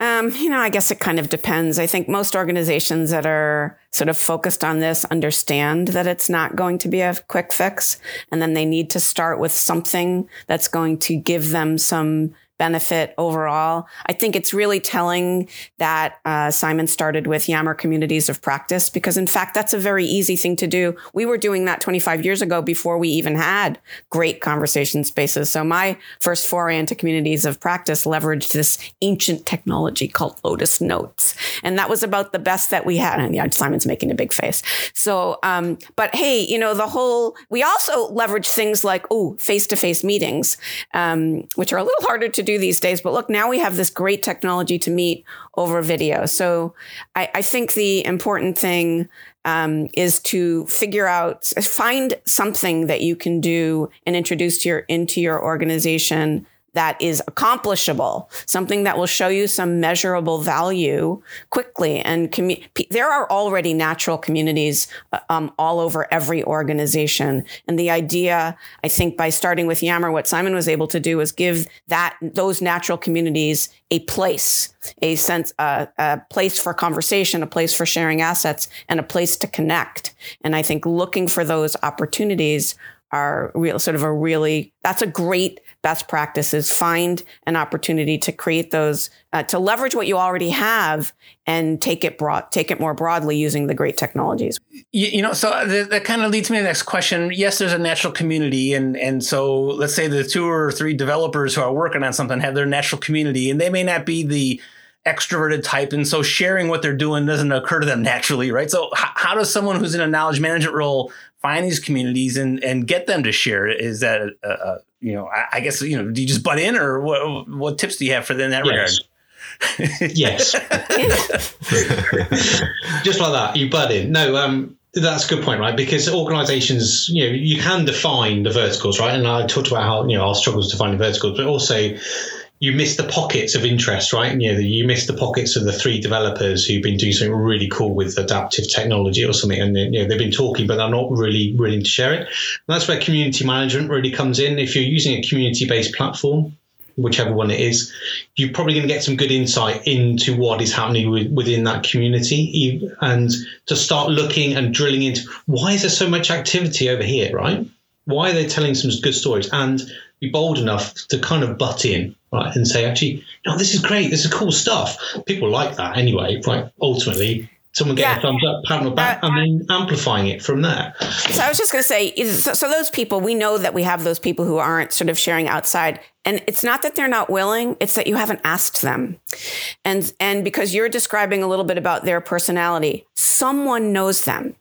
Um, you know, I guess it kind of depends. I think most organizations that are sort of focused on this understand that it's not going to be a quick fix. And then they need to start with something that's going to give them some benefit overall. I think it's really telling that uh, Simon started with Yammer communities of practice because, in fact, that's a very easy thing to do. We were doing that 25 years ago before we even had great conversation spaces. So my first foray into communities of practice leveraged this ancient technology called Lotus Notes, and that was about the best that we had. And yeah, Simon's making a big face. So, um, but hey, you know, the whole we also leverage things like oh, face to face meetings, um, which are a little harder to do do these days. But look, now we have this great technology to meet over video. So I, I think the important thing um, is to figure out, find something that you can do and introduce to your into your organization that is accomplishable, something that will show you some measurable value quickly. And commu- there are already natural communities uh, um, all over every organization. And the idea, I think, by starting with Yammer, what Simon was able to do was give that those natural communities a place, a sense, uh, a place for conversation, a place for sharing assets, and a place to connect. And I think looking for those opportunities are real sort of a really that's a great best practices, find an opportunity to create those uh, to leverage what you already have and take it broad take it more broadly using the great technologies. You, you know so that, that kind of leads me to the next question. Yes there's a natural community and and so let's say the two or three developers who are working on something have their natural community and they may not be the extroverted type and so sharing what they're doing doesn't occur to them naturally right? So h- how does someone who's in a knowledge management role find these communities and and get them to share? Is that uh, uh, you know I, I, guess you know do you just butt in or what what tips do you have for them in that yes. regard yes just like that you butt in no um that's a good point, right? Because organizations, you know, you can define the verticals, right? And I talked about how, you know, our struggles defining verticals, but also you miss the pockets of interest, right? You know, you miss the pockets of the three developers who've been doing something really cool with adaptive technology or something, and you know they've been talking, but they're not really willing to share it. And that's where community management really comes in. If you're using a community-based platform, whichever one it is, you're probably going to get some good insight into what is happening with, within that community, and to start looking and drilling into why is there so much activity over here, right? Why are they telling some good stories? And be bold enough to kind of butt in, right, and say, actually, no, this is great, this is cool stuff. People like that anyway, right? Ultimately, someone getting yeah. a thumbs up, patting on the back, uh, and then amplifying it from there. So I was just going to say, so, so, those people, we know that we have those people who aren't sort of sharing outside, and it's not that they're not willing; it's that you haven't asked them, and and because you're describing a little bit about their personality, someone knows them,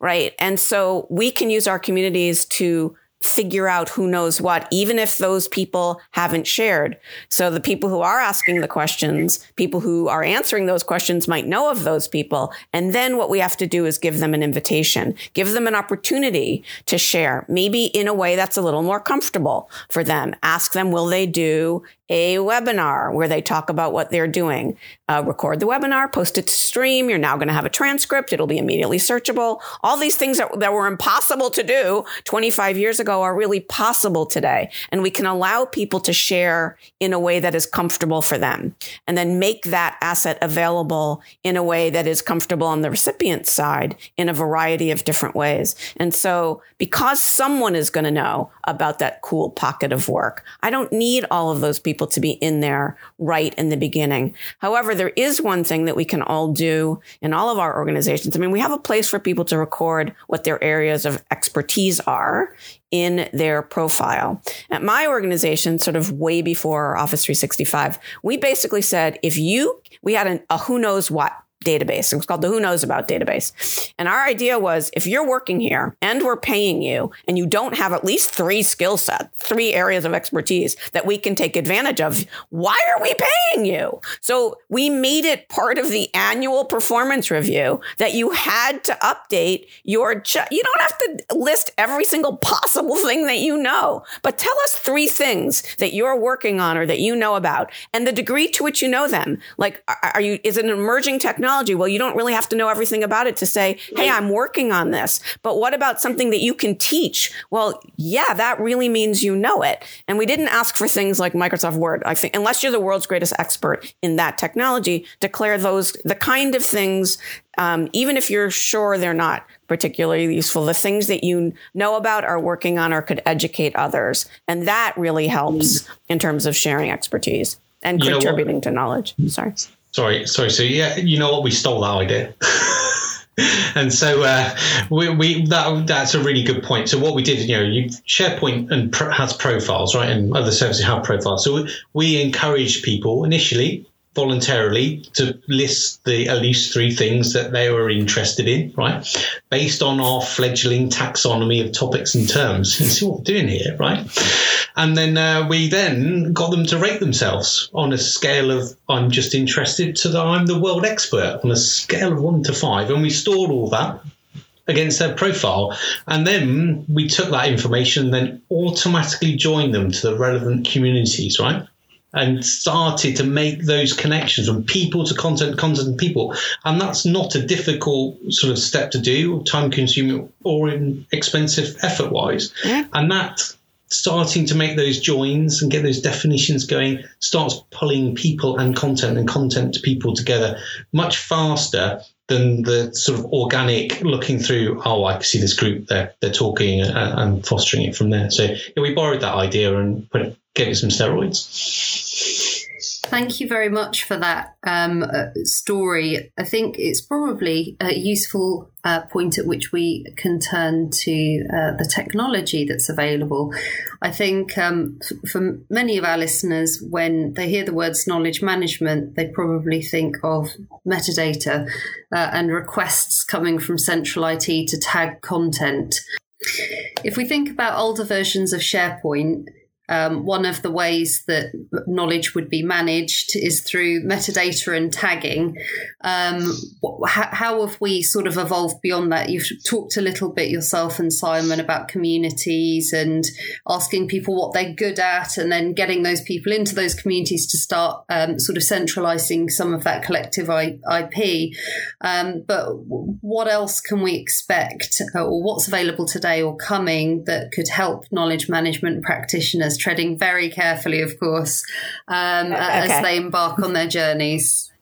right? And so we can use our communities to figure out who knows what, even if those people haven't shared. So the people who are asking the questions, people who are answering those questions might know of those people. And then what we have to do is give them an invitation, give them an opportunity to share, maybe in a way that's a little more comfortable for them. Ask them, will they do a webinar where they talk about what they're doing. Uh, record the webinar, post it to stream. You're now going to have a transcript. It'll be immediately searchable. All these things that, that were impossible to do 25 years ago are really possible today. And we can allow people to share in a way that is comfortable for them and then make that asset available in a way that is comfortable on the recipient side in a variety of different ways. And so because someone is going to know about that cool pocket of work, I don't need all of those people people to be in there right in the beginning. However, there is one thing that we can all do in all of our organizations. I mean, we have a place for people to record what their areas of expertise are in their profile. At my organization, sort of way before Office 365, we basically said if you, we had an, a who knows what database. It was called the Who Knows About database. And our idea was if you're working here and we're paying you and you don't have at least three skill sets, three areas of expertise that we can take advantage of, why are we paying you? So we made it part of the annual performance review that you had to update your, you don't have to list every single possible thing that you know, but tell us three things that you're working on or that you know about and the degree to which you know them. Like, are you, is it an emerging technology? Technology. Well, you don't really have to know everything about it to say, hey, I'm working on this. But what about something that you can teach? Well, yeah, that really means you know it. And we didn't ask for things like Microsoft Word. I think unless you're the world's greatest expert in that technology, declare those the kind of things, um, even if you're sure they're not particularly useful, the things that you know about, are working on, or could educate others. And that really helps in terms of sharing expertise and You contributing to knowledge. Sorry. Sorry, sorry. So yeah, you know what? We stole that idea. and so uh, we, we that that's a really good point. So what we did, you know, you, SharePoint and has profiles, right, and other services have profiles. So we, we encourage people initially voluntarily to list the at least three things that they were interested in, right, based on our fledgling taxonomy of topics and terms. You see what we're doing here, right? And then uh, we then got them to rate themselves on a scale of I'm just interested to the I'm the world expert on a scale of one to five. And we stored all that against their profile. And then we took that information, then automatically joined them to the relevant communities, right? And started to make those connections from people to content, content to people. And that's not a difficult sort of step to do, time consuming or expensive effort wise. Yeah. And that starting to make those joins and get those definitions going starts pulling people and content and content to people together much faster than the sort of organic looking through oh i can see this group they're, they're talking and, and fostering it from there. So yeah, we borrowed that idea and put it, gave it some steroids Thank you very much for that um, uh, story. I think it's probably a useful uh, point at which we can turn to uh, the technology that's available. I think um, for many of our listeners, when they hear the words knowledge management, they probably think of metadata uh, and requests coming from central IT to tag content. If we think about older versions of SharePoint, um, one of the ways that knowledge would be managed is through metadata and tagging. Um, how, how have we sort of evolved beyond that? You've talked a little bit yourself and Simon about communities and asking people what they're good at, and then getting those people into those communities to start um, sort of centralizing some of that collective I- IP. Um, but what else can we expect, uh, or what's available today or coming that could help knowledge management practitioners, treading very carefully, of course, um, as they embark on their journeys?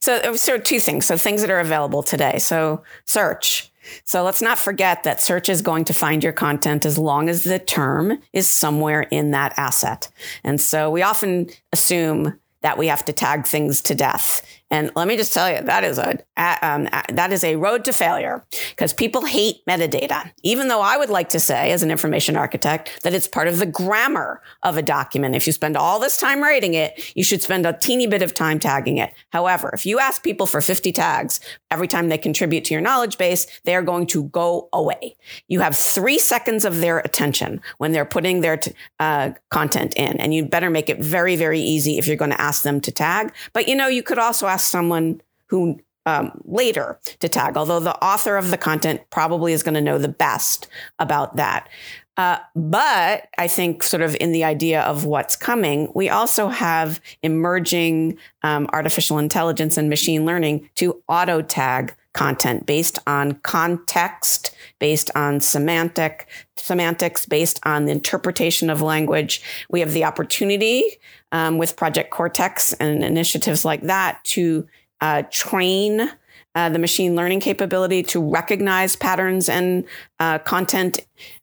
So, so two things. So things that are available today. So search. So let's not forget that search is going to find your content as long as the term is somewhere in that asset. And so we often assume that we have to tag things to death. And let me just tell you, that is a um, that is a road to failure because people hate metadata. Even though I would like to say, as an information architect, that it's part of the grammar of a document. If you spend all this time writing it, you should spend a teeny bit of time tagging it. However, if you ask people for 50 tags every time they contribute to your knowledge base, they are going to go away. You have three seconds of their attention when they're putting their t- uh, content in, and you better make it very, very easy if you're going to ask them to tag. But you know, you could also ask someone who um, later to tag, although the author of the content probably is going to know the best about that. Uh, but I think, sort of in the idea of what's coming, we also have emerging um, artificial intelligence and machine learning to auto tag content based on context, based on semantic semantics, based on the interpretation of language. We have the opportunity um, with Project Cortex and initiatives like that to uh, train uh, the machine learning capability to recognize patterns and uh, content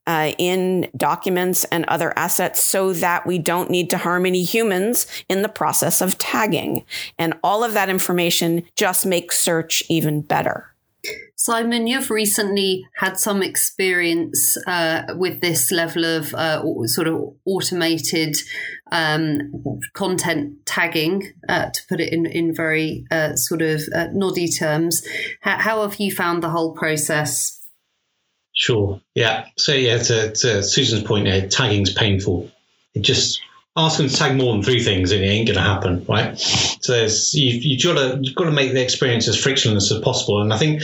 uh, in documents and other assets so that we don't need to harm any humans in the process of tagging. And all of that information just makes search even better. Simon, you've recently had some experience uh, with this level of uh, sort of automated um, content tagging, uh, to put it in, in very uh, sort of uh, noddy terms. How, how have you found the whole process? Sure. Yeah. So yeah, to, to Susan's point there, tagging's painful. It just to tag more than three things and it ain't going to happen, right? So there's, you, you've got to you've got to make the experience as frictionless as possible. And I think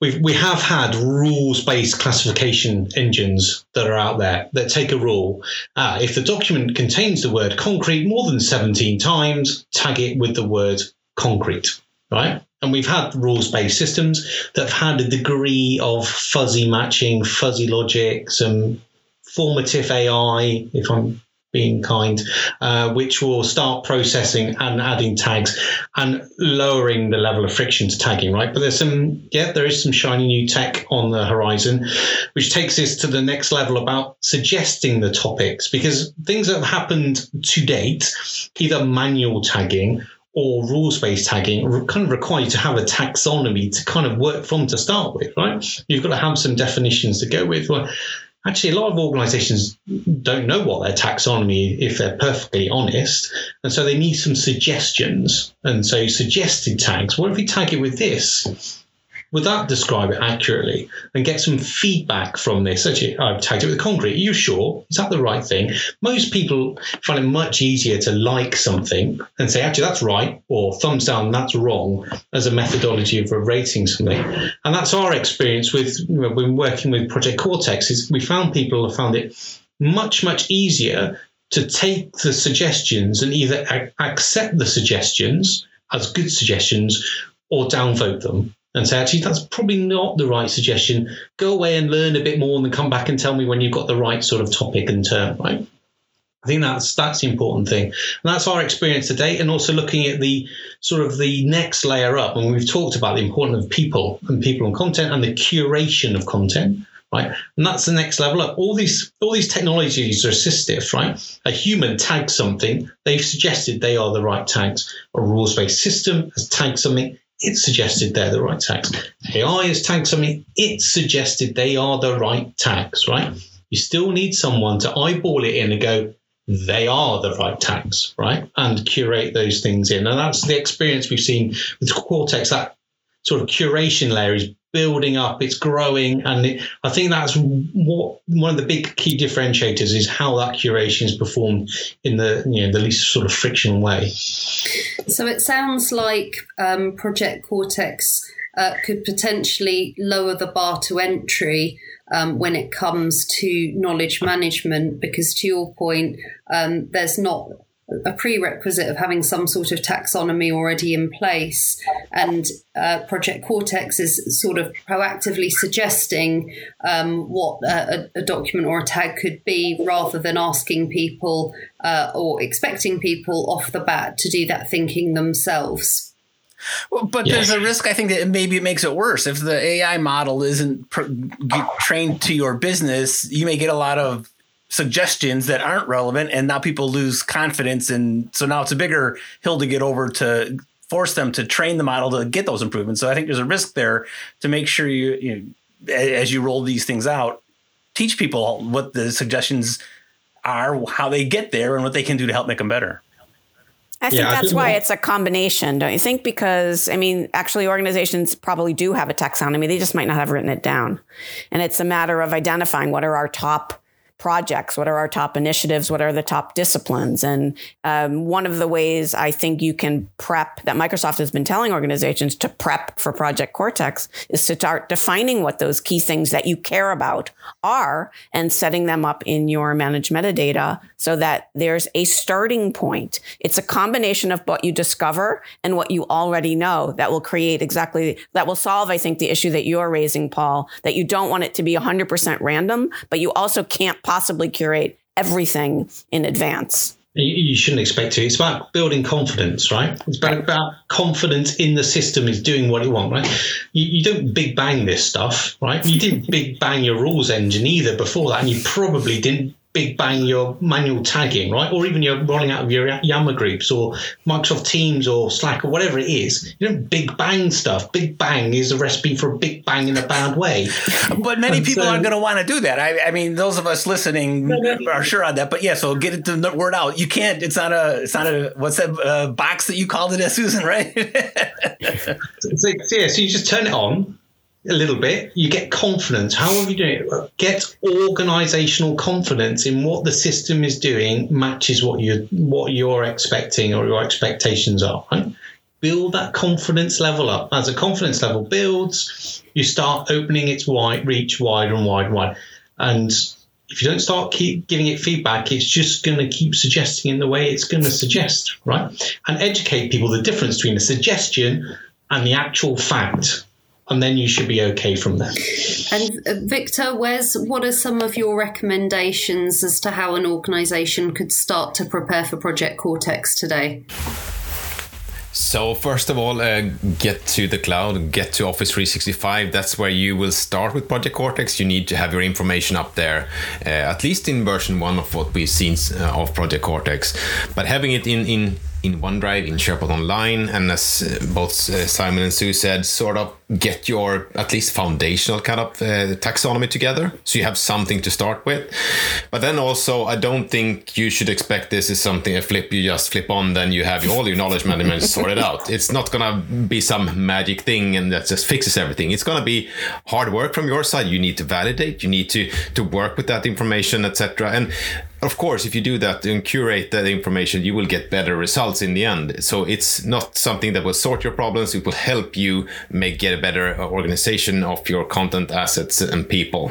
we've we have had rules based classification engines that are out there that take a rule. Uh, if the document contains the word concrete more than 17 times, tag it with the word concrete, right? And we've had rules based systems that have had a degree of fuzzy matching, fuzzy logic, some formative AI, if I'm being kind, uh, which will start processing and adding tags and lowering the level of friction to tagging, right? But there's some, yeah, there is some shiny new tech on the horizon, which takes us to the next level about suggesting the topics because things that have happened to date, either manual tagging or rules based tagging kind of require you to have a taxonomy to kind of work from to start with, right? You've got to have some definitions to go with. Well, actually a lot of organizations don't know what their taxonomy if they're perfectly honest and so they need some suggestions. And so suggested tags what if we tag it with this would that describe it accurately and get some feedback from this? Actually, I've tagged it with concrete. Are you sure? Is that the right thing? Most people find it much easier to like something and say, actually, that's right, or thumbs down, that's wrong, as a methodology for rating something. And that's our experience with you know, when working with Project Cortex. Is we found people have found it much much easier to take the suggestions and either a- accept the suggestions as good suggestions or downvote them and say, actually, that's probably not the right suggestion. Go away and learn a bit more and then come back and tell me when you've got the right sort of topic and term, right? I think that's that's the important thing. And that's our experience to date, and also looking at the sort of the next layer up. And we've talked about the importance of people and people and content and the curation of content, right? And that's the next level up. All these all these technologies are assistive, right? A human tags something, they've suggested they are the right tags. A rules-based system has tagged something, it suggested they're the right tags. AI has tagged something, it suggested they are the right tags, right? You still need someone to eyeball it in and go, they are the right tags, right? And curate those things in. And that's the experience we've seen with Cortex. That sort of curation layer is building up, it's growing. And it, I think that's what one of the big key differentiators is how that curation is performed in the you know the least sort of frictional way. So it sounds like um, Project Cortex uh, could potentially lower the bar to entry um, when it comes to knowledge management, because to your point, um, there's not a prerequisite of having some sort of taxonomy already in place. And uh, Project Cortex is sort of proactively suggesting um, what a, a, document or a tag could be rather than asking people uh, or expecting people off the bat to do that thinking themselves. Well, but yes. there's a risk. I think that maybe it makes it worse if the AI model isn't pr- trained to your business. You may get a lot of suggestions that aren't relevant and now people lose confidence and so now it's a bigger hill to get over to force them to train the model to get those improvements so i think there's a risk there to make sure you, you know, as you roll these things out teach people what the suggestions are how they get there and what they can do to help make them better I think yeah, that's I why it's a combination, don't you think? Because, I mean, actually, organizations probably do have a taxonomy. They just might not have written it down. And it's a matter of identifying what are our top projects? What are our top initiatives? What are the top disciplines? And um, one of the ways I think you can prep that Microsoft has been telling organizations to prep for Project Cortex is to start defining what those key things that you care about are and setting them up in your managed metadata so that there's a starting point. It's a combination of what you discover and what you already know that will create exactly that will solve, I think, the issue that you're raising, Paul, that you don't want it to be 100% random, but you also can't possibly curate everything in advance. You shouldn't expect to. It's about building confidence, right? It's about, about confidence in the system is doing what it wants, right? You, you, don't big bang this stuff, right? You didn't big bang your rules engine either before that, and you probably didn't big bang your manual tagging, right? Or even you're rolling out of your Yammer groups or Microsoft Teams or Slack or whatever it is. You don't big bang stuff. Big bang is a recipe for a big bang in a bad way. but many and people so, aren't going to want to do that. I, I, mean, those of us listening are sure on that. But yeah, so get it the word out. You can't. It's not a. It's not a. What's that uh, box that you called it, as Susan? Right? so, yeah. So you just turn it on a little bit, you get confidence. How are you doing? Get organizational confidence in what the system is doing matches what you what you're expecting or your expectations are. Right? Build that confidence level up. As a confidence level builds, you start opening its wide reach wider and wider and wider. And if you don't start keep giving it feedback, it's just going to keep suggesting in the way it's going to suggest, right? And educate people the difference between a suggestion and the actual fact and then you should be okay from there. And uh, Victor, where's what are some of your recommendations as to how an organisation could start to prepare for Project Cortex today? So first of all, uh, get to the cloud, get to Office 365. That's where you will start with Project Cortex. You need to have your information up there, uh, at least in version one of what we've seen uh, of Project Cortex. But having it in in in OneDrive, in SharePoint Online, and as uh, both uh, Simon and Sue said, sort of get your at least foundational kind of uh, taxonomy together so you have something to start with. But then also, I don't think you should expect this is something a flip you just flip on, then you have all your knowledge management sorted out. It's not gonna be some magic thing and that just fixes everything. It's gonna be hard work from your side. You need to validate, you need to to work with that information, etc. And of course, if you do that and curate that information, you will get better results in the end. So it's not something that will sort your problems. It will help you make get a better organization of your content assets and people.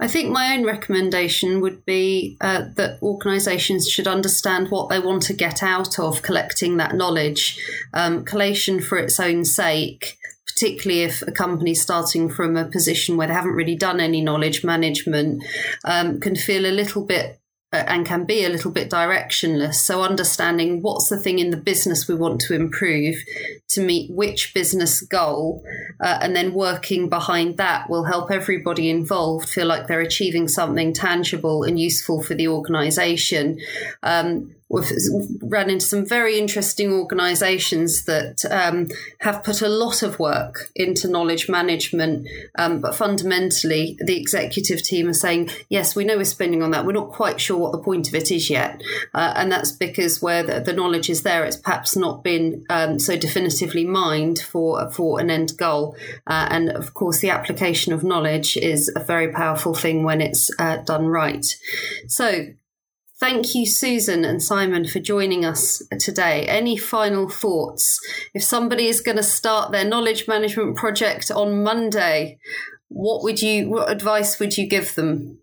I think my own recommendation would be uh, that organisations should understand what they want to get out of collecting that knowledge. Um, collation for its own sake particularly if a company's starting from a position where they haven't really done any knowledge management, um, can feel a little bit uh, and can be a little bit directionless. So, understanding what's the thing in the business we want to improve to meet which business goal, uh, and then working behind that will help everybody involved feel like they're achieving something tangible and useful for the organization. Um, we've run into some very interesting organizations that um, have put a lot of work into knowledge management. Um, but fundamentally, the executive team are saying, yes, we know we're spending on that. We're not quite sure what the point of it is yet. Uh, and that's because where the, the, knowledge is there, it's perhaps not been um, so definitively mined for, for an end goal. Uh, and of course, the application of knowledge is a very powerful thing when it's uh, done right. So, Thank you, Susan and Simon, for joining us today. Any final thoughts? If somebody is going to start their knowledge management project on Monday, what would you, what advice would you give them?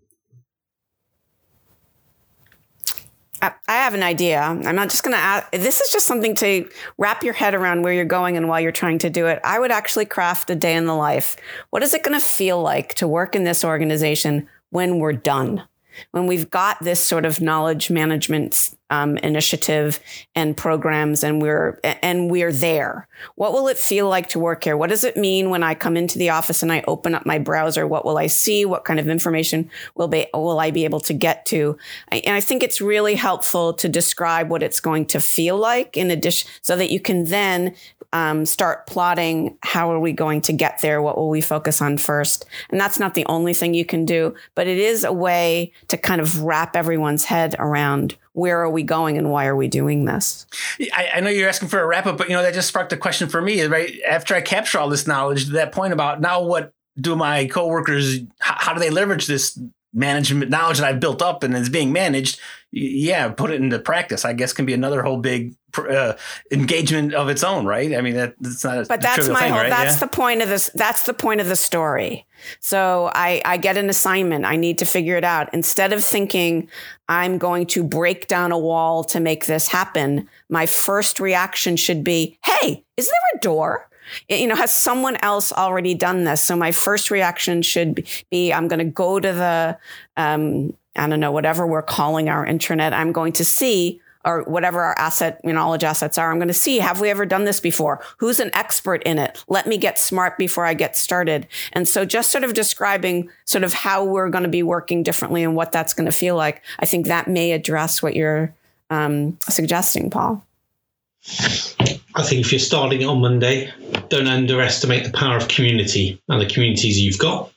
I have an idea. I'm not just going to ask. This is just something to wrap your head around where you're going and why you're trying to do it. I would actually craft a day in the life. What is it going to feel like to work in this organization when we're done? When we've got this sort of knowledge management um, initiative and programs and we're and we're there. What will it feel like to work here? What does it mean when i come into the office and i open up my browser? What will i see? What kind of information will be will i be able to get to? And i think it's really helpful to describe what it's going to feel like in addition so that you can then um, start plotting how are we going to get there? What will we focus on first? And that's not the only thing you can do, but it is a way to kind of wrap everyone's head around where are we going and why are we doing this? I, I know you're asking for a wrap up, but you know that just sparked a question for me. Right after I capture all this knowledge, that point about now what do my coworkers? How, how do they leverage this management knowledge that I've built up and is being managed? Yeah, put it into practice. I guess can be another whole big uh, engagement of its own, right? I mean, that, that's not. but that's my thing, whole. Right? That's yeah. the point of this. That's the point of the story. So I, I get an assignment. I need to figure it out. Instead of thinking I'm going to break down a wall to make this happen, my first reaction should be, "Hey, is there a door?" You know, has someone else already done this? So my first reaction should be, I'm going to go to the, um, I don't know, whatever we're calling our intranet. I'm going to see or whatever our asset knowledge assets are. I'm going to see, have we ever done this before? Who's an expert in it? Let me get smart before I get started. And so just sort of describing sort of how we're going to be working differently and what that's going to feel like. I think that may address what you're um, suggesting, Paul. I think if you're starting on Monday, don't underestimate the power of community and the communities you've got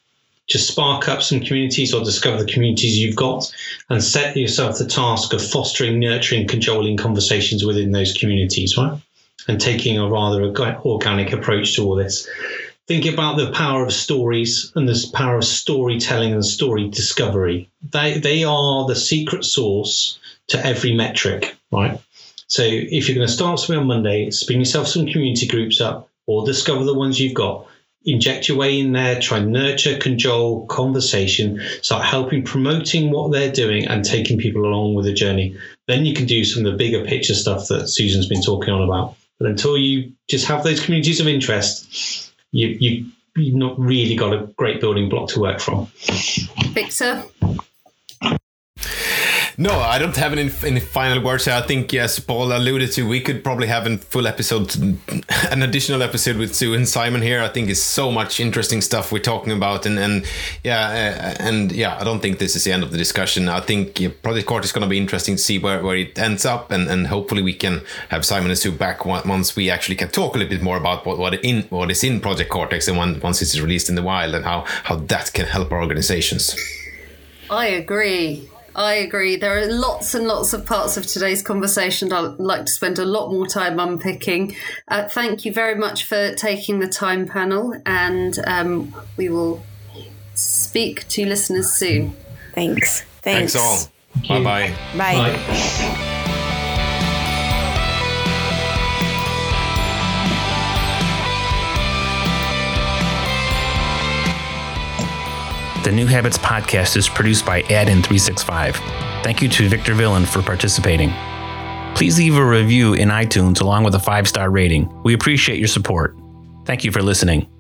just spark up some communities or discover the communities you've got and set yourself the task of fostering, nurturing, cajoling conversations within those communities, right? And taking a rather organic approach to all this. Think about the power of stories and the power of storytelling and story discovery. They, they are the secret source to every metric, right? So if you're going to start something on Monday, spin yourself some community groups up or discover the ones you've got inject your way in there, try and nurture, cajole, conversation, start helping, promoting what they're doing and taking people along with the journey. Then you can do some of the bigger picture stuff that Susan's been talking on about. But until you just have those communities of interest, you, you you've not really got a great building block to work from. Victor? No, I don't have any, any final words. I think, yes, Paul alluded to, we could probably have a full episode, an additional episode with Sue and Simon here. I think it's so much interesting stuff we're talking about. And, and yeah, uh, and yeah, I don't think this is the end of the discussion. I think Project Cortex is going to be interesting to see where, where it ends up. And, and hopefully we can have Simon and Sue back once we actually can talk a little bit more about what, what, in, what is in Project Cortex and when, once it's released in the wild and how, how that can help our organizations. I agree. I agree. There are lots and lots of parts of today's conversation I'd like to spend a lot more time unpicking. Uh, thank you very much for taking the time, panel, and um, we will speak to listeners soon. Thanks. Thanks, Thanks all. Bye-bye. Bye. Bye. The New Habits podcast is produced by Add-in365. Thank you to Victor Villain for participating. Please leave a review in iTunes along with a five star rating. We appreciate your support. Thank you for listening.